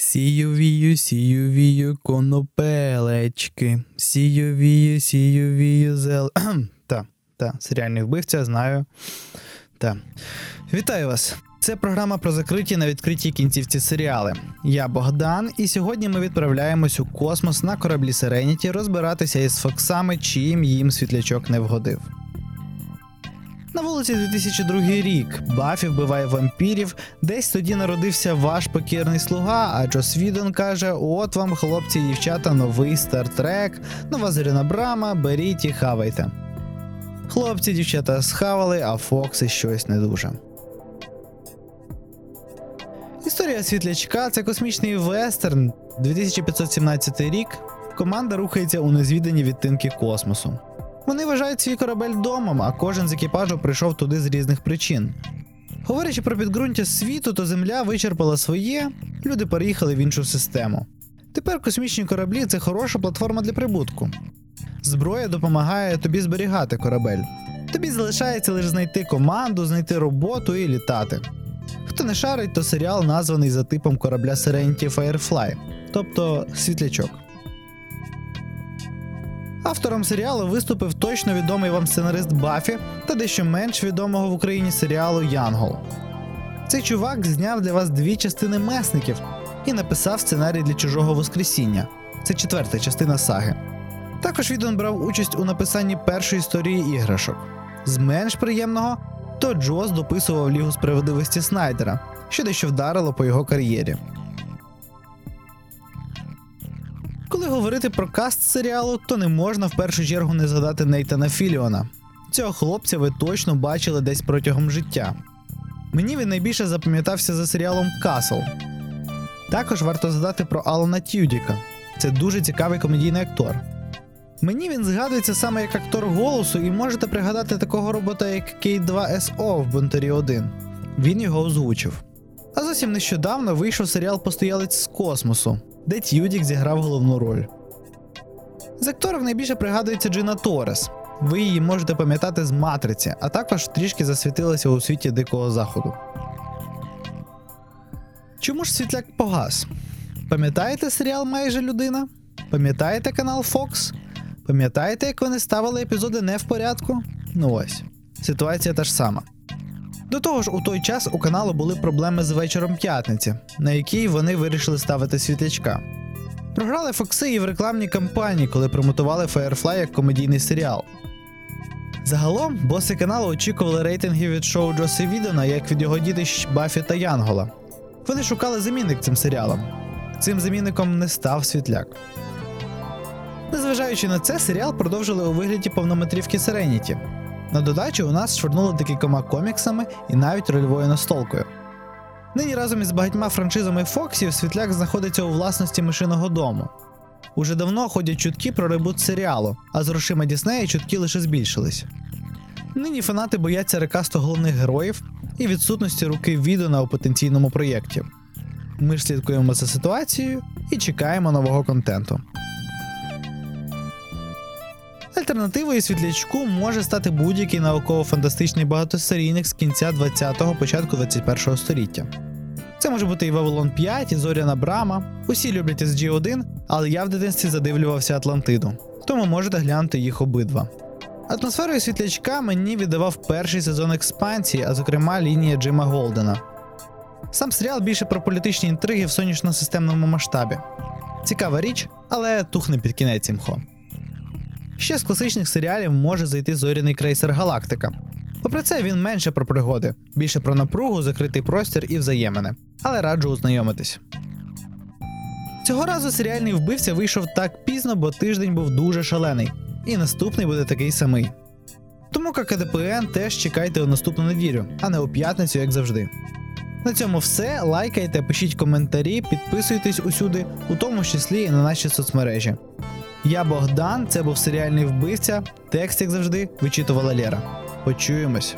Сію вію, сію вію, конопелечки. Сію вію, сію вію, зел. Та, та, серіальний вбивця, знаю. Та. Вітаю вас! Це програма про закриті на відкритій кінцівці серіали. Я Богдан, і сьогодні ми відправляємось у космос на кораблі Serenity розбиратися із Фоксами, чим їм світлячок не вгодив. На вулиці 2002 рік Баффі вбиває вампірів. Десь тоді народився ваш покірний слуга, а Джос Відон каже: От вам, хлопці і дівчата, новий стартрек, нова зоряна брама, беріть і хавайте. Хлопці, дівчата схавали, а Фокси щось не дуже. Історія світлячка це космічний вестерн 2517 рік. Команда рухається у незвідані відтинки космосу. Вони вважають свій корабель домом, а кожен з екіпажу прийшов туди з різних причин. Говорячи про підґрунтя світу, то Земля вичерпала своє, люди переїхали в іншу систему. Тепер космічні кораблі це хороша платформа для прибутку. Зброя допомагає тобі зберігати корабель. Тобі залишається лише знайти команду, знайти роботу і літати. Хто не шарить, то серіал названий за типом корабля Serenity Firefly, тобто світлячок. Автором серіалу виступив точно відомий вам сценарист Баффі та дещо менш відомого в Україні серіалу Янгол. Цей чувак зняв для вас дві частини месників і написав сценарій для чужого Воскресіння. Це четверта частина саги. Також Відон брав участь у написанні першої історії іграшок. З менш приємного, то Джос дописував Лігу справедливості Снайдера, що дещо вдарило по його кар'єрі. Говорити про каст серіалу, то не можна в першу чергу не згадати Нейтана Філіона. Цього хлопця ви точно бачили десь протягом життя. Мені він найбільше запам'ятався за серіалом Касл. Також варто згадати про Алана Тюдіка. Це дуже цікавий комедійний актор. Мені він згадується саме як актор голосу, і можете пригадати такого робота, як K2SO в Бунтарі 1. Він його озвучив. А зовсім нещодавно вийшов серіал Постоялець з космосу, де Тюдік зіграв головну роль. З акторів найбільше пригадується Джина Торес. Ви її можете пам'ятати з матриці, а також трішки засвітилася у світі Дикого Заходу. Чому ж світляк погас? Пам'ятаєте серіал Майже людина? Пам'ятаєте канал Fox? Пам'ятаєте, як вони ставили епізоди не в порядку? Ну ось, ситуація та ж сама. До того ж, у той час у каналу були проблеми з вечором п'ятниці, на якій вони вирішили ставити світлячка. Програли Фокси і в рекламній кампанії, коли промотували Firefly як комедійний серіал. Загалом, боси каналу очікували рейтингів від шоу Джоси Відона як від його дітищ Баффі та Янгола. Вони шукали замінник цим серіалам. Цим замінником не став світляк. Незважаючи на це, серіал продовжили у вигляді повнометрівки Serenity. На додачу у нас швирнули декількома коміксами і навіть рольовою настолкою. Нині разом із багатьма франшизами Фоксів світляк знаходиться у власності мишиного дому. Уже давно ходять чутки про ребут серіалу, а з грошима Діснея чутки лише збільшились. Нині фанати бояться рекасту головних героїв і відсутності руки Відона у потенційному проєкті. Ми ж слідкуємо за ситуацією і чекаємо нового контенту. Альтернативою світлячку може стати будь-який науково-фантастичний багатосерійник з кінця 20-го, початку 21-го століття. Це може бути і Вавилон 5, і Зоряна Брама. Усі люблять SG-1, але я в дитинстві задивлювався Атлантиду, тому можете глянути їх обидва. Атмосферою світлячка мені віддавав перший сезон експансії, а зокрема лінія Джима Голдена. Сам серіал більше про політичні інтриги в сонячно-системному масштабі. Цікава річ, але тухне під кінець імхо. Ще з класичних серіалів може зайти зоряний крейсер Галактика. Попри це, він менше про пригоди, більше про напругу, закритий простір і взаємини. Але раджу ознайомитись. Цього разу серіальний вбивця вийшов так пізно, бо тиждень був дуже шалений, і наступний буде такий самий. Тому ККДПН теж чекайте у наступну неділю, а не у п'ятницю, як завжди. На цьому все. Лайкайте, пишіть коментарі, підписуйтесь усюди, у тому числі і на наші соцмережі. Я Богдан, це був серіальний вбивця. Текст, як завжди, вичитувала Лера. Почуємось.